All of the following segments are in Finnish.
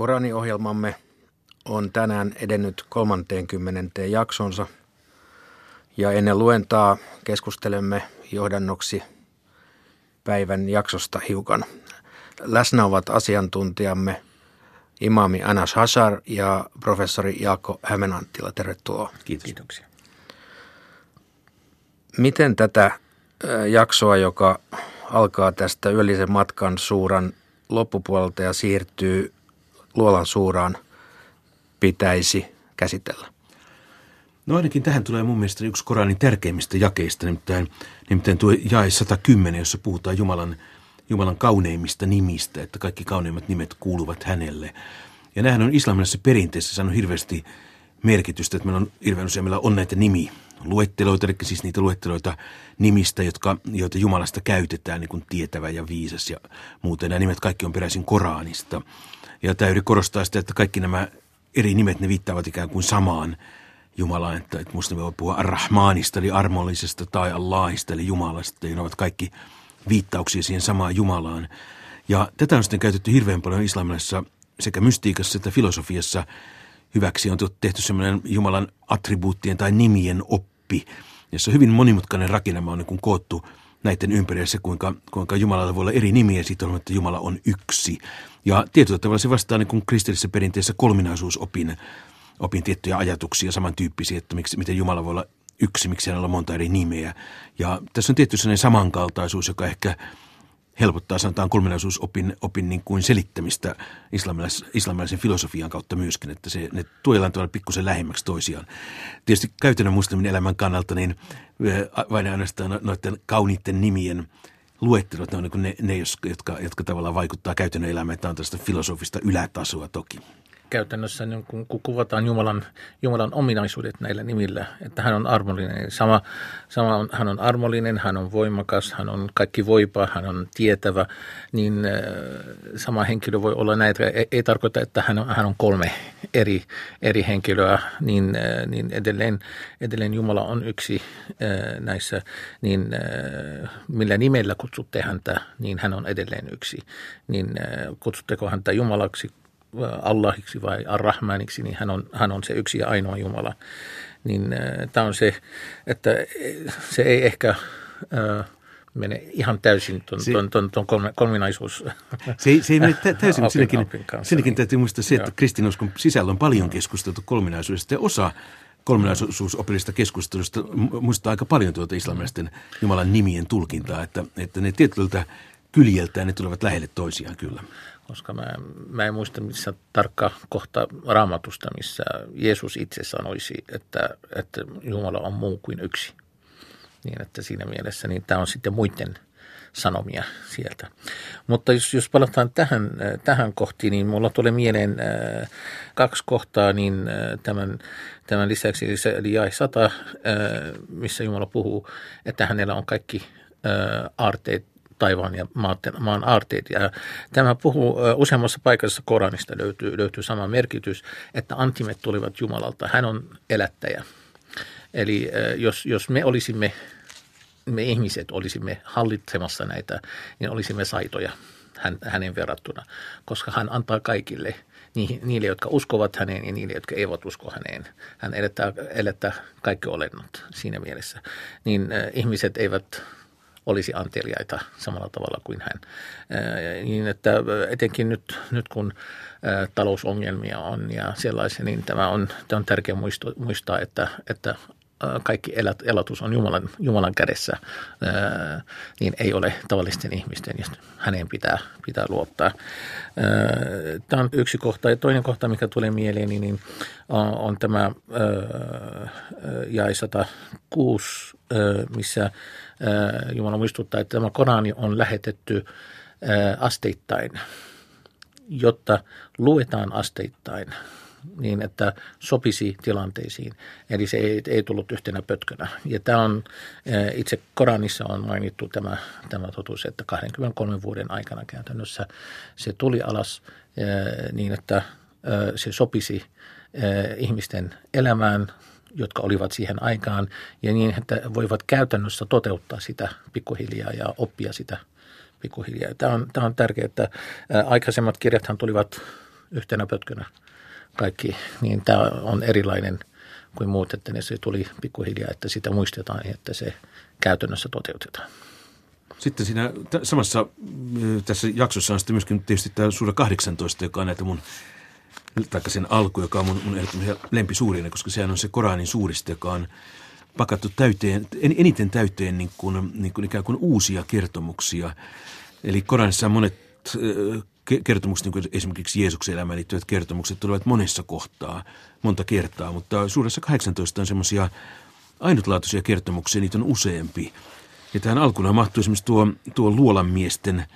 Koraniohjelmamme on tänään edennyt 30. jaksonsa ja ennen luentaa keskustelemme johdannoksi päivän jaksosta hiukan. Läsnä ovat asiantuntijamme imaami Anas Hasar ja professori Jaakko Hämenanttila. Tervetuloa. Kiitos. Kiitoksia. Miten tätä jaksoa, joka alkaa tästä yöllisen matkan suuran loppupuolelta ja siirtyy luolan suuraan, pitäisi käsitellä? No ainakin tähän tulee mun mielestä yksi Koranin tärkeimmistä jakeista, nimittäin, nimittäin tuo jae 110, jossa puhutaan Jumalan, Jumalan kauneimmista nimistä, että kaikki kauneimmat nimet kuuluvat hänelle. Ja nämähän on islamilaisessa perinteessä saanut hirveästi merkitystä, että meillä on hirveän usein meillä on näitä nimi luetteloita, eli siis niitä luetteloita nimistä, jotka, joita Jumalasta käytetään, niin kuin tietävä ja viisas ja muuten. Nämä nimet kaikki on peräisin Koranista. Ja yri korostaa sitä, että kaikki nämä eri nimet, ne viittaavat ikään kuin samaan Jumalaan, että, että muslimi voi puhua Ar-Rahmanista, eli armollisesta, tai Allahista, eli Jumalasta, ja ne ovat kaikki viittauksia siihen samaan Jumalaan. Ja tätä on sitten käytetty hirveän paljon islamilaisessa sekä mystiikassa että filosofiassa hyväksi. On tehty semmoinen Jumalan attribuuttien tai nimien oppi, jossa hyvin monimutkainen rakennelma on niin kuin koottu näiden ympärillä kuinka, kuinka Jumalalla voi olla eri nimiä, siitä on, että Jumala on yksi. Ja tietyllä tavalla se vastaa niin kuin kristillisessä perinteessä kolminaisuusopin opin tiettyjä ajatuksia samantyyppisiä, että miksi, miten Jumala voi olla yksi, miksi hänellä on monta eri nimeä. Ja tässä on tietty sellainen samankaltaisuus, joka ehkä helpottaa sanotaan kolminaisuusopin opin niin kuin selittämistä islamilais, islamilaisen filosofian kautta myöskin, että se, ne tuojellaan tavalla pikkusen lähemmäksi toisiaan. Tietysti käytännön muslimin elämän kannalta, niin vain ainoastaan no, noiden kauniitten nimien luettelot, ne on niin ne, ne jotka, jotka tavallaan vaikuttaa käytännön elämään, että on tästä filosofista ylätasoa toki käytännössä niin kun, kun kuvataan Jumalan, Jumalan ominaisuudet näillä nimillä, että hän on armollinen. Sama, sama on, hän on armollinen, hän on voimakas, hän on kaikki voipa, hän on tietävä, niin äh, sama henkilö voi olla näitä. Ei, ei tarkoita, että hän on, hän on kolme eri, eri henkilöä, niin, äh, niin edelleen, edelleen Jumala on yksi äh, näissä, niin millä nimellä kutsutte häntä, niin hän on edelleen yksi. Niin kutsutteko häntä Jumalaksi, Allahiksi vai Ar-Rahmaniksi, niin hän on, hän on se yksi ja ainoa Jumala. Niin äh, tämä on se, että se ei ehkä äh, mene ihan täysin tuon, se, ton, ton, ton kolminaisuus. Se, se ei mene täysin, mutta siinäkin, siinäkin täytyy muistaa se, että kristinuskon sisällä on paljon keskusteltu kolminaisuudesta ja osa kolminaisuusopillista keskustelusta muistaa aika paljon tuota islamilaisten Jumalan nimien tulkintaa, että, että ne tietyltä kyljeltään ne tulevat lähelle toisiaan kyllä koska mä, mä en muista missä tarkka kohta raamatusta, missä Jeesus itse sanoisi, että, että Jumala on muu kuin yksi. Niin että siinä mielessä niin tämä on sitten muiden sanomia sieltä. Mutta jos, jos palataan tähän, tähän kohtiin, niin mulla tulee mieleen äh, kaksi kohtaa, niin äh, tämän, tämän lisäksi, eli, jae 100, äh, missä Jumala puhuu, että hänellä on kaikki aarteet taivaan ja maan aarteet. Ja tämä puhuu useammassa paikassa Koranista löytyy, löytyy sama merkitys, että antimet tulivat Jumalalta. Hän on elättäjä. Eli jos, jos me olisimme, me ihmiset olisimme hallitsemassa näitä, niin olisimme saitoja hän, hänen verrattuna, koska hän antaa kaikille niille, jotka uskovat häneen ja niille, jotka eivät usko häneen. Hän elättää, elättää kaikki olennot siinä mielessä. Niin äh, ihmiset eivät olisi anteliaita samalla tavalla kuin hän. Niin että etenkin nyt, nyt kun talousongelmia on ja sellaisia, niin tämä on, tämä on tärkeää muistaa, että, että kaikki elatus on Jumalan, Jumalan kädessä, niin ei ole tavallisten ihmisten, ja häneen pitää, pitää luottaa. Tämä on yksi kohta. Ja toinen kohta, mikä tulee mieleen, niin on tämä jae 106, missä Jumala muistuttaa, että tämä Korani on lähetetty asteittain, jotta luetaan asteittain niin, että sopisi tilanteisiin. Eli se ei, ei tullut yhtenä pötkönä. Ja tämä on, itse Koranissa on mainittu tämä, tämä totuus, että 23 vuoden aikana käytännössä se tuli alas niin, että se sopisi ihmisten elämään, jotka olivat siihen aikaan, ja niin, että voivat käytännössä toteuttaa sitä pikkuhiljaa ja oppia sitä pikkuhiljaa. Tämä on, tämä on tärkeää, että aikaisemmat kirjathan tulivat yhtenä pötkönä kaikki, niin tämä on erilainen kuin muut, että se tuli pikkuhiljaa, että sitä muistetaan että se käytännössä toteutetaan. Sitten siinä samassa tässä jaksossa on sitten myöskin tietysti tämä suura 18, joka on näitä mun taikka sen alku, joka on mun, mun ehdottomia lempisuurina, koska sehän on se Koranin suurista, joka on pakattu täyteen, eniten täyteen niin kuin, niin kuin ikään kuin uusia kertomuksia. Eli Koranissa monet kertomukset, niin kuin esimerkiksi Jeesuksen elämään liittyvät kertomukset, tulevat monessa kohtaa, monta kertaa, mutta suuressa 18 on semmoisia ainutlaatuisia kertomuksia, niitä on useampi. Ja tähän alkuna mahtuu esimerkiksi tuo, tuo Luolan miesten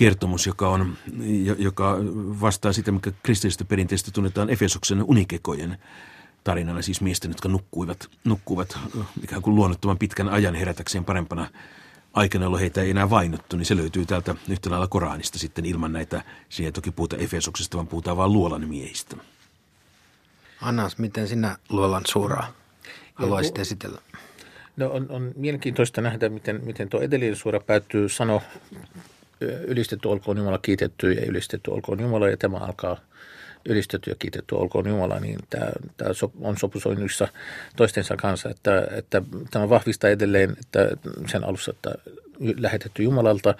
kertomus, joka, on, joka vastaa sitä, mikä kristillisestä perinteestä tunnetaan Efesoksen unikekojen tarinana, siis miesten, jotka nukkuivat, nukkuivat ikään kuin luonnottoman pitkän ajan herätäkseen parempana aikana, jolloin heitä ei enää vainottu, niin se löytyy täältä yhtä lailla Koranista sitten ilman näitä, siihen ei toki puhuta Efesoksesta, vaan puhutaan vain luolan miehistä. Annas, miten sinä luolan suuraa haluaisit esitellä? No on, on mielenkiintoista nähdä, miten, miten tuo edellinen suora päättyy sano ylistetty olkoon Jumala, kiitetty ja ylistetty olkoon Jumala ja tämä alkaa ylistetty ja kiitetty olkoon Jumala, niin tämä, tämä on sopusoinnuissa toistensa kanssa, että, että tämä vahvistaa edelleen että sen alussa, että lähetetty Jumalalta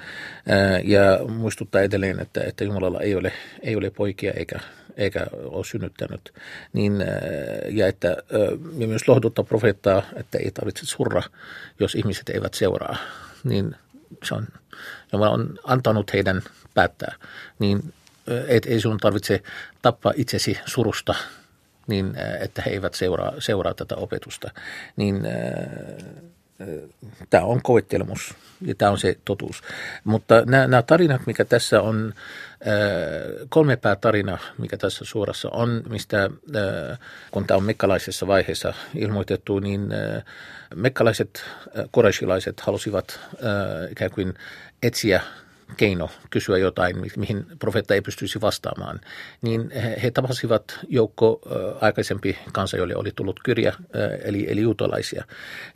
ja muistuttaa edelleen, että, että Jumalalla ei ole, ei ole poikia eikä, eikä ole synnyttänyt. Niin, ja, että, ja myös lohduttaa profeettaa, että ei tarvitse surra, jos ihmiset eivät seuraa. Niin se on, Jumala on antanut heidän päättää. Niin et ei sun tarvitse tappaa itsesi surusta niin että he eivät seuraa, seuraa tätä opetusta, niin tämä on koettelemus ja tämä on se totuus. Mutta nämä, nämä tarinat, mikä tässä on, kolme päätarina, mikä tässä suorassa on, mistä kun tämä on mekkalaisessa vaiheessa ilmoitettu, niin mekkalaiset, koreshilaiset halusivat ikään kuin etsiä keino kysyä jotain, mihin profeetta ei pystyisi vastaamaan, niin he tapasivat joukko aikaisempi kansa, joille oli tullut kyrjä, eli, eli juutalaisia,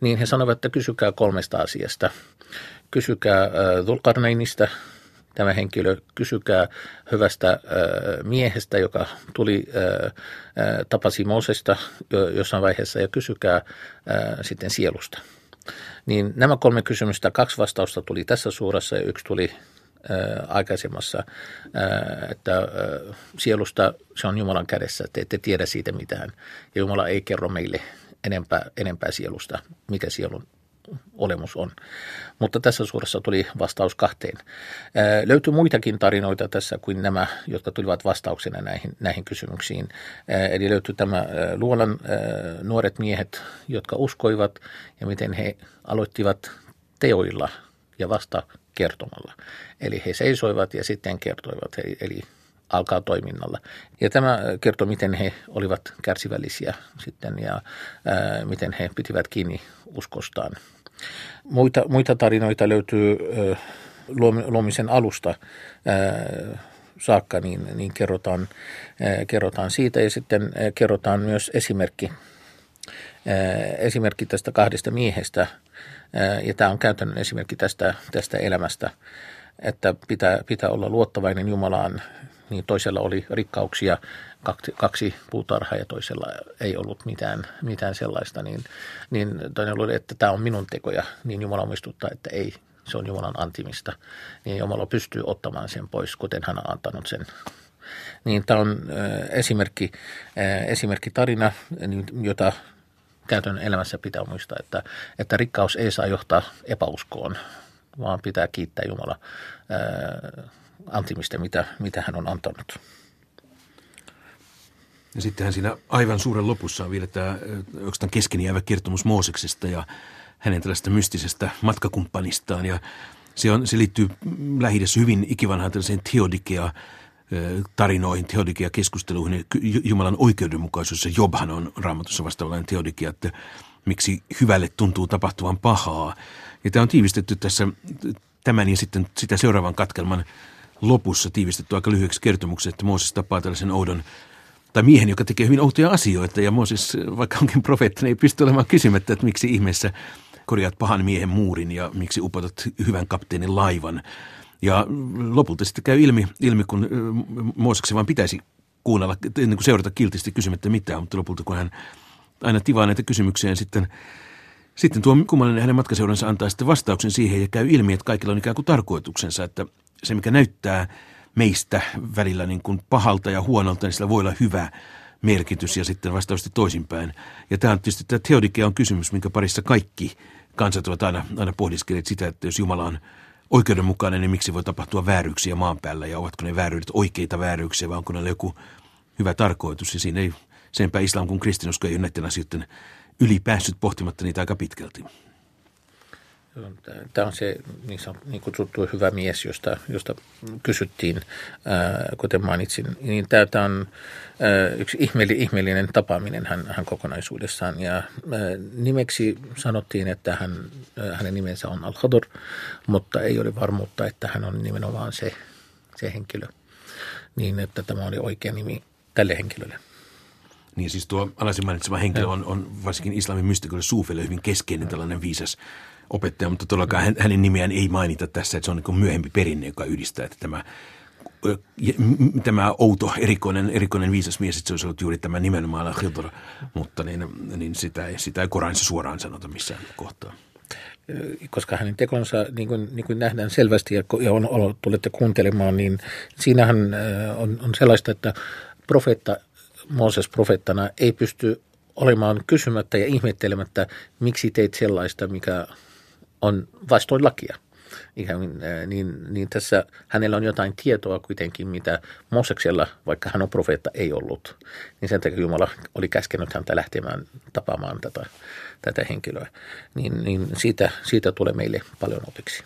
niin he sanoivat, että kysykää kolmesta asiasta. Kysykää Dulkarneinista, tämä henkilö, kysykää hyvästä miehestä, joka tuli, tapasi Moosesta jossain vaiheessa, ja kysykää sitten sielusta. Niin nämä kolme kysymystä, kaksi vastausta tuli tässä suurassa ja yksi tuli aikaisemmassa, että sielusta se on Jumalan kädessä, te ette tiedä siitä mitään. Ja Jumala ei kerro meille enempää, enempää sielusta, mikä sielun olemus on. Mutta tässä suuressa tuli vastaus kahteen. Löytyy muitakin tarinoita tässä kuin nämä, jotka tulivat vastauksena näihin, näihin kysymyksiin. Eli löytyy tämä Luolan nuoret miehet, jotka uskoivat ja miten he aloittivat teoilla ja vasta kertomalla. Eli he seisoivat ja sitten kertoivat, eli alkaa toiminnalla. Ja tämä kertoo, miten he olivat kärsivällisiä sitten ja ää, miten he pitivät kiinni uskostaan. Muita, muita tarinoita löytyy ää, luomisen alusta ää, saakka, niin, niin kerrotaan, ää, kerrotaan siitä ja sitten ää, kerrotaan myös esimerkki, esimerkki tästä kahdesta miehestä – ja tämä on käytännön esimerkki tästä, tästä elämästä, että pitää, pitää olla luottavainen Jumalaan. Niin toisella oli rikkauksia, kaksi, kaksi puutarhaa ja toisella ei ollut mitään, mitään sellaista. Niin, niin toinen oli, että tämä on minun tekoja, niin Jumala muistuttaa, että ei, se on Jumalan antimista. Niin Jumala pystyy ottamaan sen pois, kuten hän on antanut sen niin tämä on esimerkki, esimerkki tarina, jota käytännön elämässä pitää muistaa, että, että rikkaus ei saa johtaa epäuskoon, vaan pitää kiittää Jumala ää, antimista, mitä, mitä hän on antanut. Ja sittenhän siinä aivan suuren lopussa on vielä tämä oikeastaan kesken jäävä kertomus Mooseksesta ja hänen tällaista mystisestä matkakumppanistaan. Ja se, on, se liittyy lähi hyvin ikivanhaan tällaiseen teodikea tarinoihin, teodikia keskusteluihin, Jumalan oikeudenmukaisuus. Jobhan on raamatussa vastaavainen teodikia, että miksi hyvälle tuntuu tapahtuvan pahaa. Ja tämä on tiivistetty tässä tämän ja sitten sitä seuraavan katkelman lopussa tiivistetty aika lyhyeksi kertomuksi, että Mooses tapaa tällaisen oudon tai miehen, joka tekee hyvin outoja asioita. Ja Mooses, vaikka onkin profeetta, ei pysty olemaan kysymättä, että miksi ihmeessä korjaat pahan miehen muurin ja miksi upotat hyvän kapteenin laivan. Ja lopulta sitten käy ilmi, ilmi kun Mooseksen vaan pitäisi kuunnella, niin kuin seurata kiltisti kysymättä mitään, mutta lopulta kun hän aina tivaa näitä kysymyksiä, sitten, sitten tuo kummallinen hänen matkaseuransa antaa sitten vastauksen siihen ja käy ilmi, että kaikilla on ikään kuin tarkoituksensa, että se mikä näyttää meistä välillä niin kuin pahalta ja huonolta, niin sillä voi olla hyvä merkitys ja sitten vastaavasti toisinpäin. Ja tämä on tietysti tämä teodikia on kysymys, minkä parissa kaikki kansat ovat aina, aina pohdiskelleet sitä, että jos Jumala on oikeudenmukainen, niin miksi voi tapahtua vääryyksiä maan päällä ja ovatko ne vääryydet oikeita vääryyksiä vai onko ne joku hyvä tarkoitus. Ja siinä ei senpä islam kuin kristinusko ei ole näiden asioiden ylipäässyt pohtimatta niitä aika pitkälti. Tämä on se niin, niin kutsuttu hyvä mies, josta, josta kysyttiin, ää, kuten mainitsin. Niin tämä on ää, yksi ihmeellinen, ihmeellinen tapaaminen hän, hän kokonaisuudessaan. Ja ää, nimeksi sanottiin, että hän, ää, hänen nimensä on Al-Khadr, mutta ei ole varmuutta, että hän on nimenomaan se, se henkilö. Niin, että tämä oli oikea nimi tälle henkilölle. Niin siis tuo alaisin mainitsema henkilö on, on varsinkin islamin mystikolle suufille hyvin keskeinen tällainen viisas opettaja, mutta todellakaan hänen nimeään ei mainita tässä, että se on niin myöhempi perinne, joka yhdistää, että tämä tämä outo, erikoinen, erikoinen viisas mies, että se olisi ollut juuri tämä nimenomaan al mutta niin, niin sitä, ei, sitä ei Koranissa suoraan sanota missään kohtaa. Koska hänen tekonsa, niin kuin, niin kuin nähdään selvästi ja, ja on, on, tulette kuuntelemaan, niin siinähän on, on sellaista, että profeetta, Mooses profeettana ei pysty olemaan kysymättä ja ihmettelemättä, miksi teit sellaista, mikä on vastoin lakia. Ikään niin, niin tässä hänellä on jotain tietoa kuitenkin, mitä Moseksella, vaikka hän on profeetta, ei ollut. Niin sen takia Jumala oli käskenyt häntä lähtemään tapaamaan tätä, tätä henkilöä. Niin, niin siitä, siitä tulee meille paljon opiksi.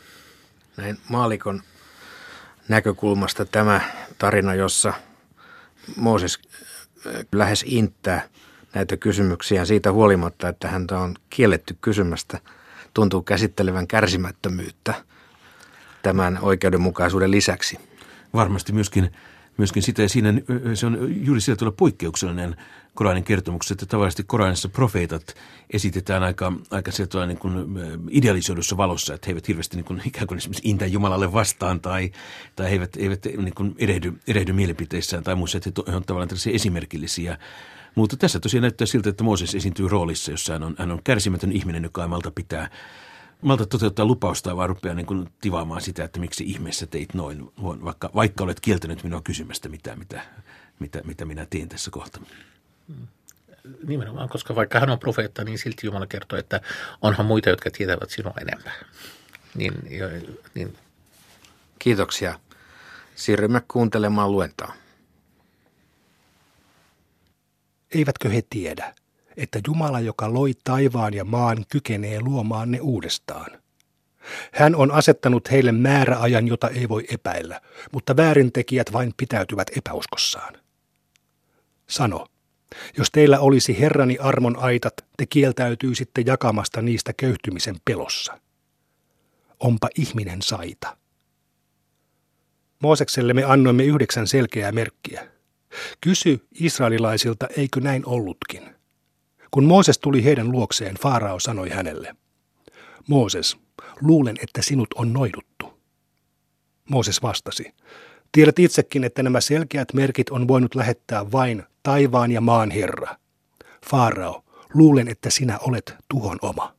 Näin maalikon näkökulmasta tämä tarina, jossa Mooses lähes inttää näitä kysymyksiä siitä huolimatta, että häntä on kielletty kysymästä – tuntuu käsittelevän kärsimättömyyttä tämän oikeudenmukaisuuden lisäksi. Varmasti myöskin, myöskin sitä, ja siinä se on juuri sillä tavalla poikkeuksellinen Koranin kertomuksessa, että tavallisesti Koranissa profeetat esitetään aika, aika sieltä niin kuin idealisoidussa valossa, että he eivät hirveästi niin kuin, ikään kuin esimerkiksi intä Jumalalle vastaan tai, tai he eivät, eivät niin kuin erehdy, erehdy mielipiteissään tai muissa, että he ovat tavallaan tällaisia esimerkillisiä mutta tässä tosiaan näyttää siltä, että Mooses esiintyy roolissa, jossa hän on, hän on kärsimätön ihminen, joka ei malta pitää malta toteuttaa lupausta, vaan rupeaa niin kuin tivaamaan sitä, että miksi ihmeessä teit noin, vaikka, vaikka olet kieltänyt minua kysymästä mitään, mitä, mitä, mitä minä teen tässä kohtaa. Nimenomaan, koska vaikka hän on profeetta, niin silti Jumala kertoo, että onhan muita, jotka tietävät sinua enemmän. Niin, niin. Kiitoksia. Siirrymme kuuntelemaan luentaa. Eivätkö he tiedä, että Jumala, joka loi taivaan ja maan, kykenee luomaan ne uudestaan? Hän on asettanut heille määräajan, jota ei voi epäillä, mutta väärintekijät vain pitäytyvät epäuskossaan. Sano, jos teillä olisi Herrani armon aitat, te kieltäytyisitte jakamasta niistä köyhtymisen pelossa. Onpa ihminen saita. Moosekselle me annoimme yhdeksän selkeää merkkiä. Kysy israelilaisilta, eikö näin ollutkin. Kun Mooses tuli heidän luokseen, Faarao sanoi hänelle, Mooses, luulen, että sinut on noiduttu. Mooses vastasi, tiedät itsekin, että nämä selkeät merkit on voinut lähettää vain taivaan ja maan Herra. Faarao, luulen, että sinä olet tuhon oma.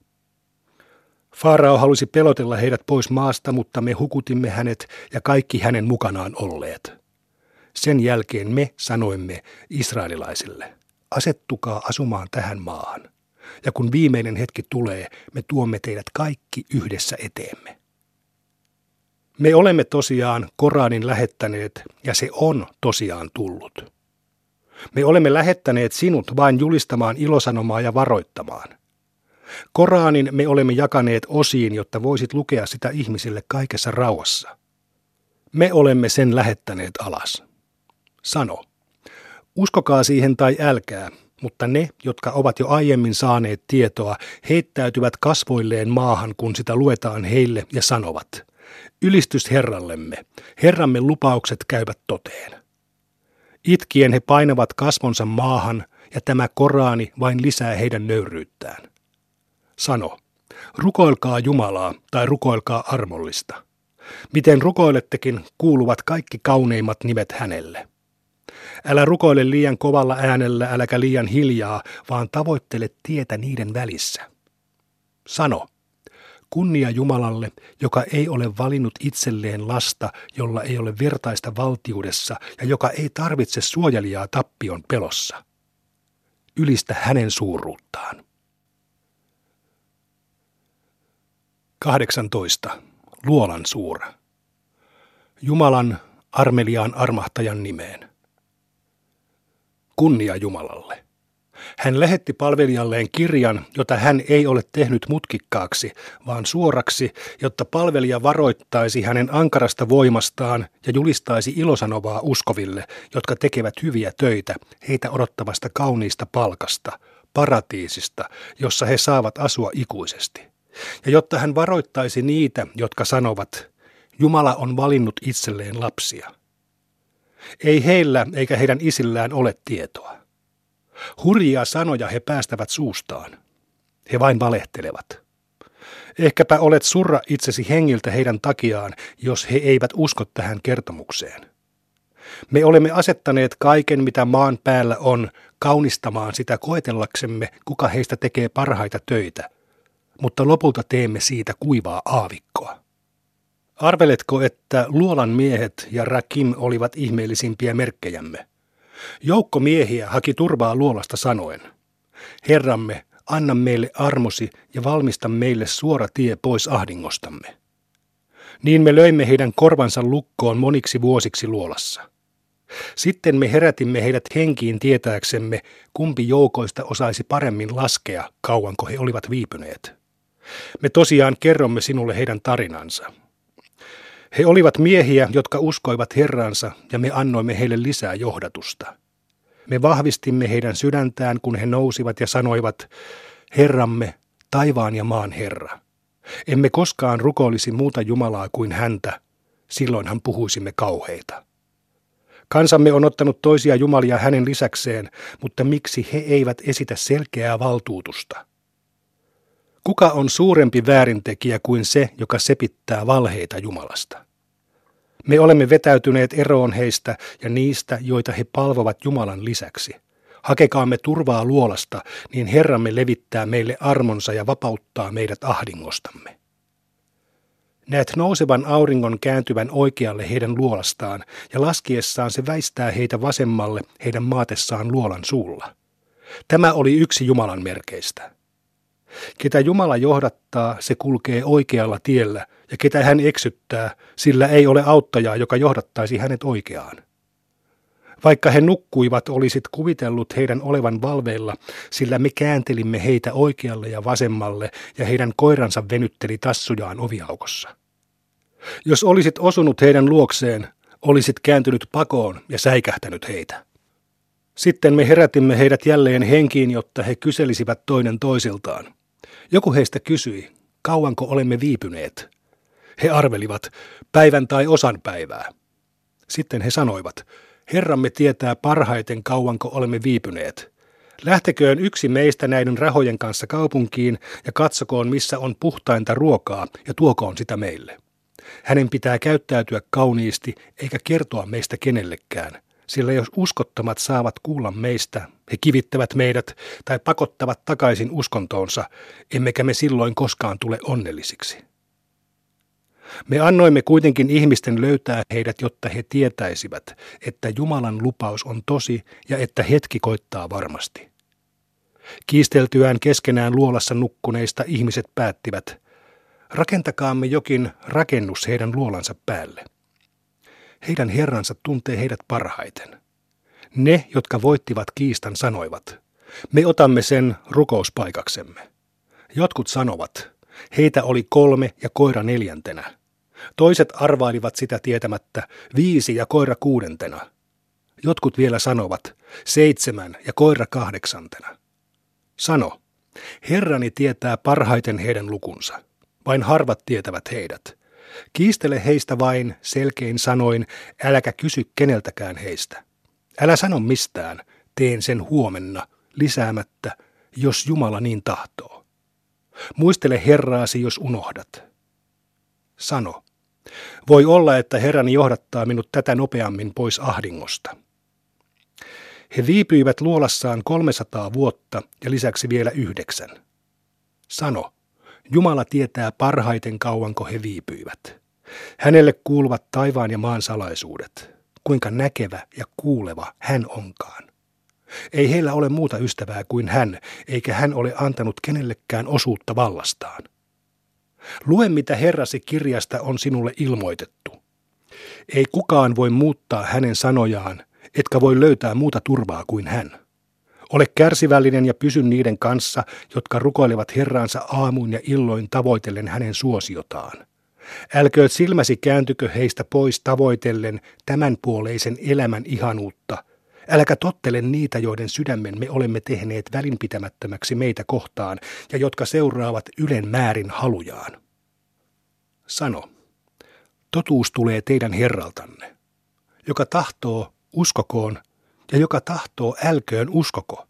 Faarao halusi pelotella heidät pois maasta, mutta me hukutimme hänet ja kaikki hänen mukanaan olleet. Sen jälkeen me sanoimme israelilaisille, asettukaa asumaan tähän maahan. Ja kun viimeinen hetki tulee, me tuomme teidät kaikki yhdessä eteemme. Me olemme tosiaan Koranin lähettäneet ja se on tosiaan tullut. Me olemme lähettäneet sinut vain julistamaan ilosanomaa ja varoittamaan. Koraanin me olemme jakaneet osiin, jotta voisit lukea sitä ihmisille kaikessa rauhassa. Me olemme sen lähettäneet alas sano. Uskokaa siihen tai älkää, mutta ne, jotka ovat jo aiemmin saaneet tietoa, heittäytyvät kasvoilleen maahan, kun sitä luetaan heille ja sanovat, ylistys Herrallemme, Herramme lupaukset käyvät toteen. Itkien he painavat kasvonsa maahan, ja tämä Koraani vain lisää heidän nöyryyttään. Sano, rukoilkaa Jumalaa tai rukoilkaa armollista. Miten rukoilettekin, kuuluvat kaikki kauneimmat nimet hänelle. Älä rukoile liian kovalla äänellä, äläkä liian hiljaa, vaan tavoittele tietä niiden välissä. Sano, kunnia Jumalalle, joka ei ole valinnut itselleen lasta, jolla ei ole vertaista valtiudessa ja joka ei tarvitse suojelijaa tappion pelossa. Ylistä hänen suuruuttaan. 18. Luolan suura. Jumalan armeliaan armahtajan nimeen. Kunnia Jumalalle. Hän lähetti palvelijalleen kirjan, jota hän ei ole tehnyt mutkikkaaksi, vaan suoraksi, jotta palvelija varoittaisi hänen ankarasta voimastaan ja julistaisi ilosanovaa uskoville, jotka tekevät hyviä töitä, heitä odottavasta kauniista palkasta, paratiisista, jossa he saavat asua ikuisesti. Ja jotta hän varoittaisi niitä, jotka sanovat, Jumala on valinnut itselleen lapsia. Ei heillä eikä heidän isillään ole tietoa. Hurjia sanoja he päästävät suustaan. He vain valehtelevat. Ehkäpä olet surra itsesi hengiltä heidän takiaan, jos he eivät usko tähän kertomukseen. Me olemme asettaneet kaiken, mitä maan päällä on, kaunistamaan sitä koetellaksemme, kuka heistä tekee parhaita töitä, mutta lopulta teemme siitä kuivaa aavikkoa. Arveletko, että luolan miehet ja Rakim olivat ihmeellisimpiä merkkejämme? Joukko miehiä haki turvaa luolasta sanoen, Herramme, anna meille armosi ja valmista meille suora tie pois ahdingostamme. Niin me löimme heidän korvansa lukkoon moniksi vuosiksi luolassa. Sitten me herätimme heidät henkiin tietääksemme, kumpi joukoista osaisi paremmin laskea, kauanko he olivat viipyneet. Me tosiaan kerromme sinulle heidän tarinansa. He olivat miehiä, jotka uskoivat Herransa, ja me annoimme heille lisää johdatusta. Me vahvistimme heidän sydäntään, kun he nousivat ja sanoivat, Herramme, taivaan ja maan Herra. Emme koskaan rukoilisi muuta Jumalaa kuin häntä, silloinhan puhuisimme kauheita. Kansamme on ottanut toisia jumalia hänen lisäkseen, mutta miksi he eivät esitä selkeää valtuutusta? Kuka on suurempi väärintekijä kuin se, joka sepittää valheita Jumalasta? Me olemme vetäytyneet eroon heistä ja niistä, joita he palvovat Jumalan lisäksi. Hakekaamme turvaa luolasta, niin Herramme levittää meille armonsa ja vapauttaa meidät ahdingostamme. Näet nousevan auringon kääntyvän oikealle heidän luolastaan, ja laskiessaan se väistää heitä vasemmalle heidän maatessaan luolan suulla. Tämä oli yksi Jumalan merkeistä. Ketä Jumala johdattaa, se kulkee oikealla tiellä, ja ketä hän eksyttää, sillä ei ole auttajaa, joka johdattaisi hänet oikeaan. Vaikka he nukkuivat, olisit kuvitellut heidän olevan valveilla, sillä me kääntelimme heitä oikealle ja vasemmalle, ja heidän koiransa venytteli tassujaan oviaukossa. Jos olisit osunut heidän luokseen, olisit kääntynyt pakoon ja säikähtänyt heitä. Sitten me herätimme heidät jälleen henkiin, jotta he kyselisivät toinen toisiltaan. Joku heistä kysyi, kauanko olemme viipyneet. He arvelivat, päivän tai osan päivää. Sitten he sanoivat, Herramme tietää parhaiten kauanko olemme viipyneet. Lähteköön yksi meistä näiden rahojen kanssa kaupunkiin ja katsokoon, missä on puhtainta ruokaa ja tuokoon sitä meille. Hänen pitää käyttäytyä kauniisti eikä kertoa meistä kenellekään – sillä jos uskottomat saavat kuulla meistä, he kivittävät meidät tai pakottavat takaisin uskontoonsa, emmekä me silloin koskaan tule onnellisiksi. Me annoimme kuitenkin ihmisten löytää heidät, jotta he tietäisivät, että Jumalan lupaus on tosi ja että hetki koittaa varmasti. Kiisteltyään keskenään luolassa nukkuneista ihmiset päättivät, rakentakaamme jokin rakennus heidän luolansa päälle. Heidän herransa tuntee heidät parhaiten. Ne, jotka voittivat kiistan, sanoivat, me otamme sen rukouspaikaksemme. Jotkut sanovat, heitä oli kolme ja koira neljäntenä. Toiset arvailivat sitä tietämättä viisi ja koira kuudentena. Jotkut vielä sanovat seitsemän ja koira kahdeksantena. Sano, Herrani tietää parhaiten heidän lukunsa. Vain harvat tietävät heidät. Kiistele heistä vain selkein sanoin, äläkä kysy keneltäkään heistä. Älä sano mistään, teen sen huomenna, lisäämättä, jos Jumala niin tahtoo. Muistele Herraasi, jos unohdat. Sano, voi olla, että Herrani johdattaa minut tätä nopeammin pois ahdingosta. He viipyivät luolassaan 300 vuotta ja lisäksi vielä yhdeksän. Sano, Jumala tietää parhaiten kauanko he viipyivät. Hänelle kuuluvat taivaan ja maan salaisuudet. Kuinka näkevä ja kuuleva hän onkaan. Ei heillä ole muuta ystävää kuin hän, eikä hän ole antanut kenellekään osuutta vallastaan. Lue, mitä Herrasi kirjasta on sinulle ilmoitettu. Ei kukaan voi muuttaa hänen sanojaan, etkä voi löytää muuta turvaa kuin hän. Ole kärsivällinen ja pysy niiden kanssa, jotka rukoilevat Herransa aamuin ja illoin tavoitellen hänen suosiotaan. Älkööt silmäsi kääntykö heistä pois tavoitellen tämänpuoleisen elämän ihanuutta. Äläkä tottele niitä, joiden sydämen me olemme tehneet välinpitämättömäksi meitä kohtaan ja jotka seuraavat ylen määrin halujaan. Sano, totuus tulee teidän Herraltanne. Joka tahtoo, uskokoon, ja joka tahtoo, älköön uskoko.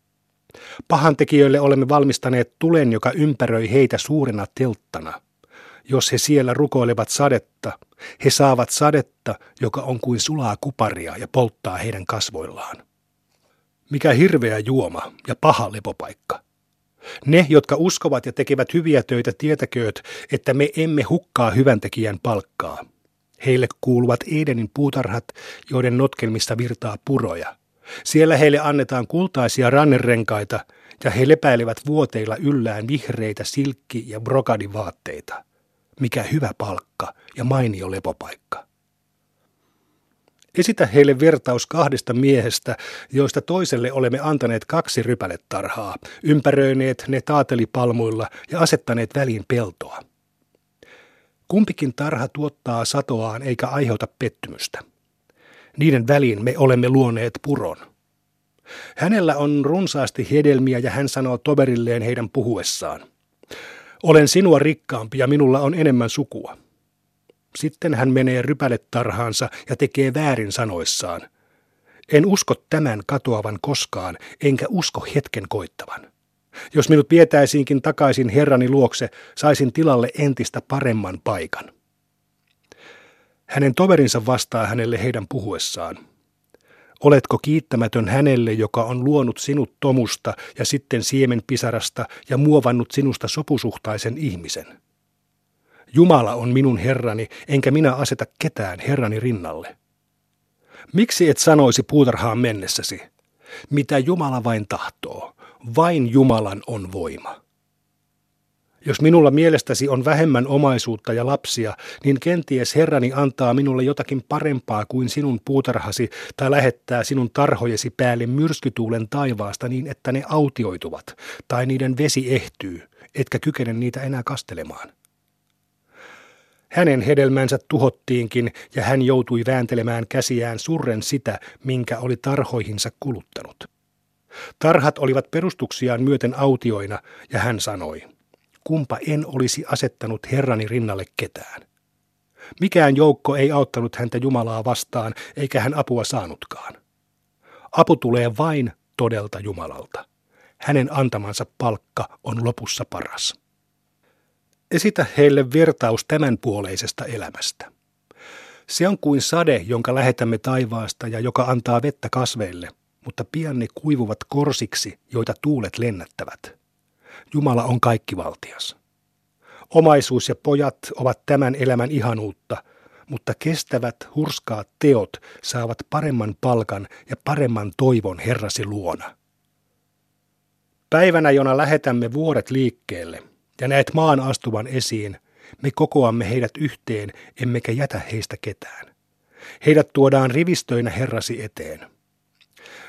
Pahantekijöille olemme valmistaneet tulen, joka ympäröi heitä suurena telttana. Jos he siellä rukoilevat sadetta, he saavat sadetta, joka on kuin sulaa kuparia ja polttaa heidän kasvoillaan. Mikä hirveä juoma ja paha lepopaikka. Ne, jotka uskovat ja tekevät hyviä töitä, tietäkööt, että me emme hukkaa hyväntekijän palkkaa. Heille kuuluvat Edenin puutarhat, joiden notkelmista virtaa puroja. Siellä heille annetaan kultaisia rannerenkaita ja he lepäilevät vuoteilla yllään vihreitä silkki- ja brokadivaatteita. Mikä hyvä palkka ja mainio lepopaikka. Esitä heille vertaus kahdesta miehestä, joista toiselle olemme antaneet kaksi rypäletarhaa, ympäröineet ne taatelipalmuilla ja asettaneet väliin peltoa. Kumpikin tarha tuottaa satoaan eikä aiheuta pettymystä. Niiden väliin me olemme luoneet puron. Hänellä on runsaasti hedelmiä ja hän sanoo toverilleen heidän puhuessaan. Olen sinua rikkaampi ja minulla on enemmän sukua. Sitten hän menee rypäletarhaansa ja tekee väärin sanoissaan. En usko tämän katoavan koskaan, enkä usko hetken koittavan. Jos minut vietäisiinkin takaisin herrani luokse, saisin tilalle entistä paremman paikan. Hänen toverinsa vastaa hänelle heidän puhuessaan. Oletko kiittämätön hänelle, joka on luonut sinut tomusta ja sitten siemenpisarasta ja muovannut sinusta sopusuhtaisen ihmisen? Jumala on minun Herrani, enkä minä aseta ketään Herrani rinnalle. Miksi et sanoisi puutarhaan mennessäsi? Mitä Jumala vain tahtoo, vain Jumalan on voima. Jos minulla mielestäsi on vähemmän omaisuutta ja lapsia, niin kenties Herrani antaa minulle jotakin parempaa kuin sinun puutarhasi tai lähettää sinun tarhojesi päälle myrskytuulen taivaasta niin, että ne autioituvat tai niiden vesi ehtyy, etkä kykene niitä enää kastelemaan. Hänen hedelmänsä tuhottiinkin ja hän joutui vääntelemään käsiään surren sitä, minkä oli tarhoihinsa kuluttanut. Tarhat olivat perustuksiaan myöten autioina ja hän sanoi, kumpa en olisi asettanut Herrani rinnalle ketään. Mikään joukko ei auttanut häntä Jumalaa vastaan, eikä hän apua saanutkaan. Apu tulee vain todelta Jumalalta. Hänen antamansa palkka on lopussa paras. Esitä heille vertaus tämänpuoleisesta elämästä. Se on kuin sade, jonka lähetämme taivaasta ja joka antaa vettä kasveille, mutta pian ne kuivuvat korsiksi, joita tuulet lennättävät. Jumala on kaikkivaltias. Omaisuus ja pojat ovat tämän elämän ihanuutta, mutta kestävät, hurskaat teot saavat paremman palkan ja paremman toivon Herrasi luona. Päivänä, jona lähetämme vuoret liikkeelle, ja näet maan astuvan esiin, me kokoamme heidät yhteen, emmekä jätä heistä ketään. Heidät tuodaan rivistöinä Herrasi eteen.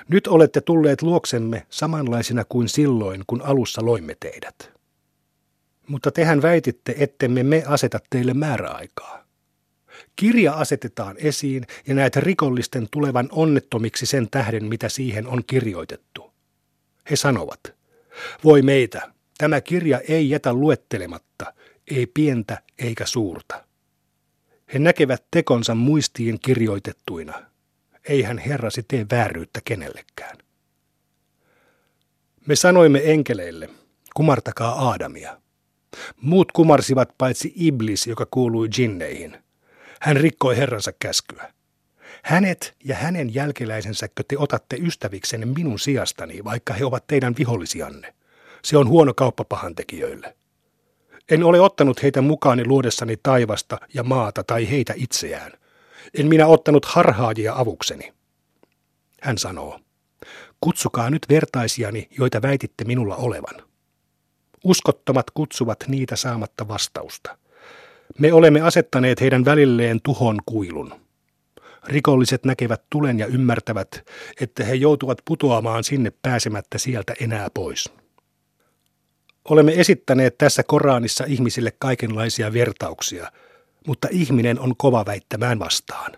Nyt olette tulleet luoksemme samanlaisina kuin silloin, kun alussa loimme teidät. Mutta tehän väititte, ettemme me aseta teille määräaikaa. Kirja asetetaan esiin ja näet rikollisten tulevan onnettomiksi sen tähden, mitä siihen on kirjoitettu. He sanovat, voi meitä, tämä kirja ei jätä luettelematta, ei pientä eikä suurta. He näkevät tekonsa muistiin kirjoitettuina – eihän Herrasi tee vääryyttä kenellekään. Me sanoimme enkeleille, kumartakaa Aadamia. Muut kumarsivat paitsi Iblis, joka kuului jinneihin. Hän rikkoi Herransa käskyä. Hänet ja hänen jälkeläisensäkö te otatte ystäviksenne minun sijastani, vaikka he ovat teidän vihollisianne. Se on huono kauppa pahantekijöille. En ole ottanut heitä mukaani luodessani taivasta ja maata tai heitä itseään. En minä ottanut harhaajia avukseni. Hän sanoo, kutsukaa nyt vertaisiani, joita väititte minulla olevan. Uskottomat kutsuvat niitä saamatta vastausta. Me olemme asettaneet heidän välilleen tuhon kuilun. Rikolliset näkevät tulen ja ymmärtävät, että he joutuvat putoamaan sinne pääsemättä sieltä enää pois. Olemme esittäneet tässä Koranissa ihmisille kaikenlaisia vertauksia, mutta ihminen on kova väittämään vastaan.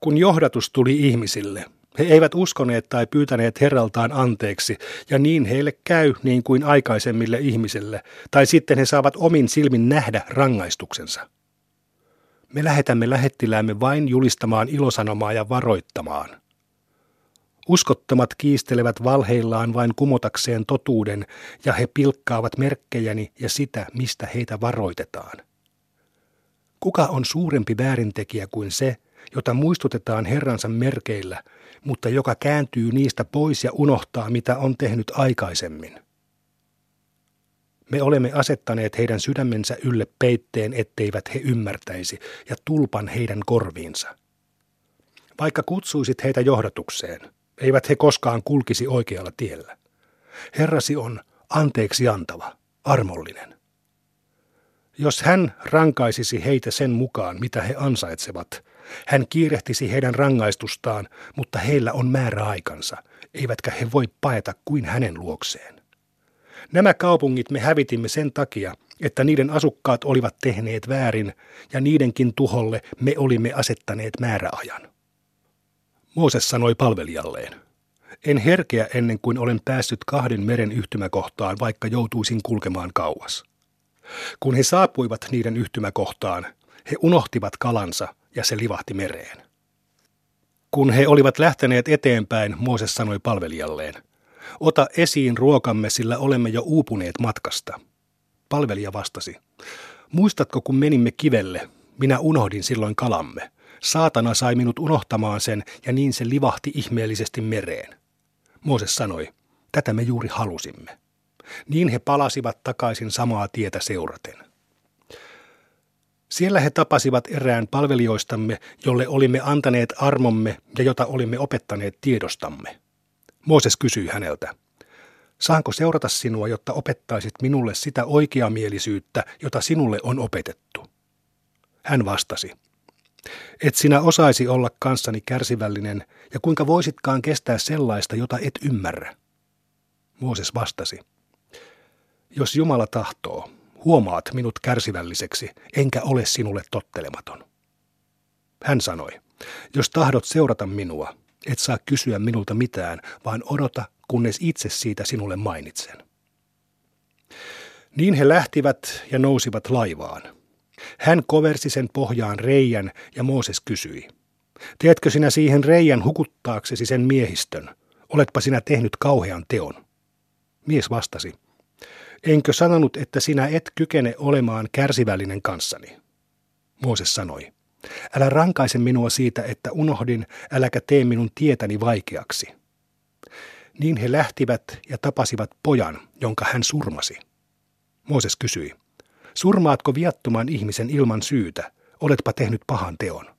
Kun johdatus tuli ihmisille, he eivät uskoneet tai pyytäneet Herraltaan anteeksi, ja niin heille käy niin kuin aikaisemmille ihmisille, tai sitten he saavat omin silmin nähdä rangaistuksensa. Me lähetämme lähettiläämme vain julistamaan ilosanomaa ja varoittamaan. Uskottomat kiistelevät valheillaan vain kumotakseen totuuden, ja he pilkkaavat merkkejäni ja sitä, mistä heitä varoitetaan. Kuka on suurempi väärintekijä kuin se, jota muistutetaan Herransa merkeillä, mutta joka kääntyy niistä pois ja unohtaa, mitä on tehnyt aikaisemmin? Me olemme asettaneet heidän sydämensä ylle peitteen, etteivät he ymmärtäisi, ja tulpan heidän korviinsa. Vaikka kutsuisit heitä johdatukseen, eivät he koskaan kulkisi oikealla tiellä. Herrasi on anteeksi antava, armollinen. Jos hän rankaisisi heitä sen mukaan, mitä he ansaitsevat, hän kiirehtisi heidän rangaistustaan, mutta heillä on määräaikansa, eivätkä he voi paeta kuin hänen luokseen. Nämä kaupungit me hävitimme sen takia, että niiden asukkaat olivat tehneet väärin, ja niidenkin tuholle me olimme asettaneet määräajan. Mooses sanoi palvelijalleen, en herkeä ennen kuin olen päässyt kahden meren yhtymäkohtaan, vaikka joutuisin kulkemaan kauas. Kun he saapuivat niiden yhtymäkohtaan, he unohtivat kalansa ja se livahti mereen. Kun he olivat lähteneet eteenpäin, Mooses sanoi palvelijalleen, ota esiin ruokamme, sillä olemme jo uupuneet matkasta. Palvelija vastasi, muistatko kun menimme kivelle, minä unohdin silloin kalamme. Saatana sai minut unohtamaan sen ja niin se livahti ihmeellisesti mereen. Mooses sanoi, tätä me juuri halusimme. Niin he palasivat takaisin samaa tietä seuraten. Siellä he tapasivat erään palvelijoistamme, jolle olimme antaneet armomme ja jota olimme opettaneet tiedostamme. Mooses kysyi häneltä, saanko seurata sinua, jotta opettaisit minulle sitä oikeamielisyyttä, jota sinulle on opetettu? Hän vastasi, et sinä osaisi olla kanssani kärsivällinen, ja kuinka voisitkaan kestää sellaista, jota et ymmärrä? Mooses vastasi, jos Jumala tahtoo, huomaat minut kärsivälliseksi, enkä ole sinulle tottelematon. Hän sanoi, jos tahdot seurata minua, et saa kysyä minulta mitään, vaan odota, kunnes itse siitä sinulle mainitsen. Niin he lähtivät ja nousivat laivaan. Hän koversi sen pohjaan reijän ja Mooses kysyi, teetkö sinä siihen reijän hukuttaaksesi sen miehistön? Oletpa sinä tehnyt kauhean teon. Mies vastasi, Enkö sanonut, että sinä et kykene olemaan kärsivällinen kanssani? Mooses sanoi, älä rankaise minua siitä, että unohdin, äläkä tee minun tietäni vaikeaksi. Niin he lähtivät ja tapasivat pojan, jonka hän surmasi. Mooses kysyi, surmaatko viattoman ihmisen ilman syytä, oletpa tehnyt pahan teon?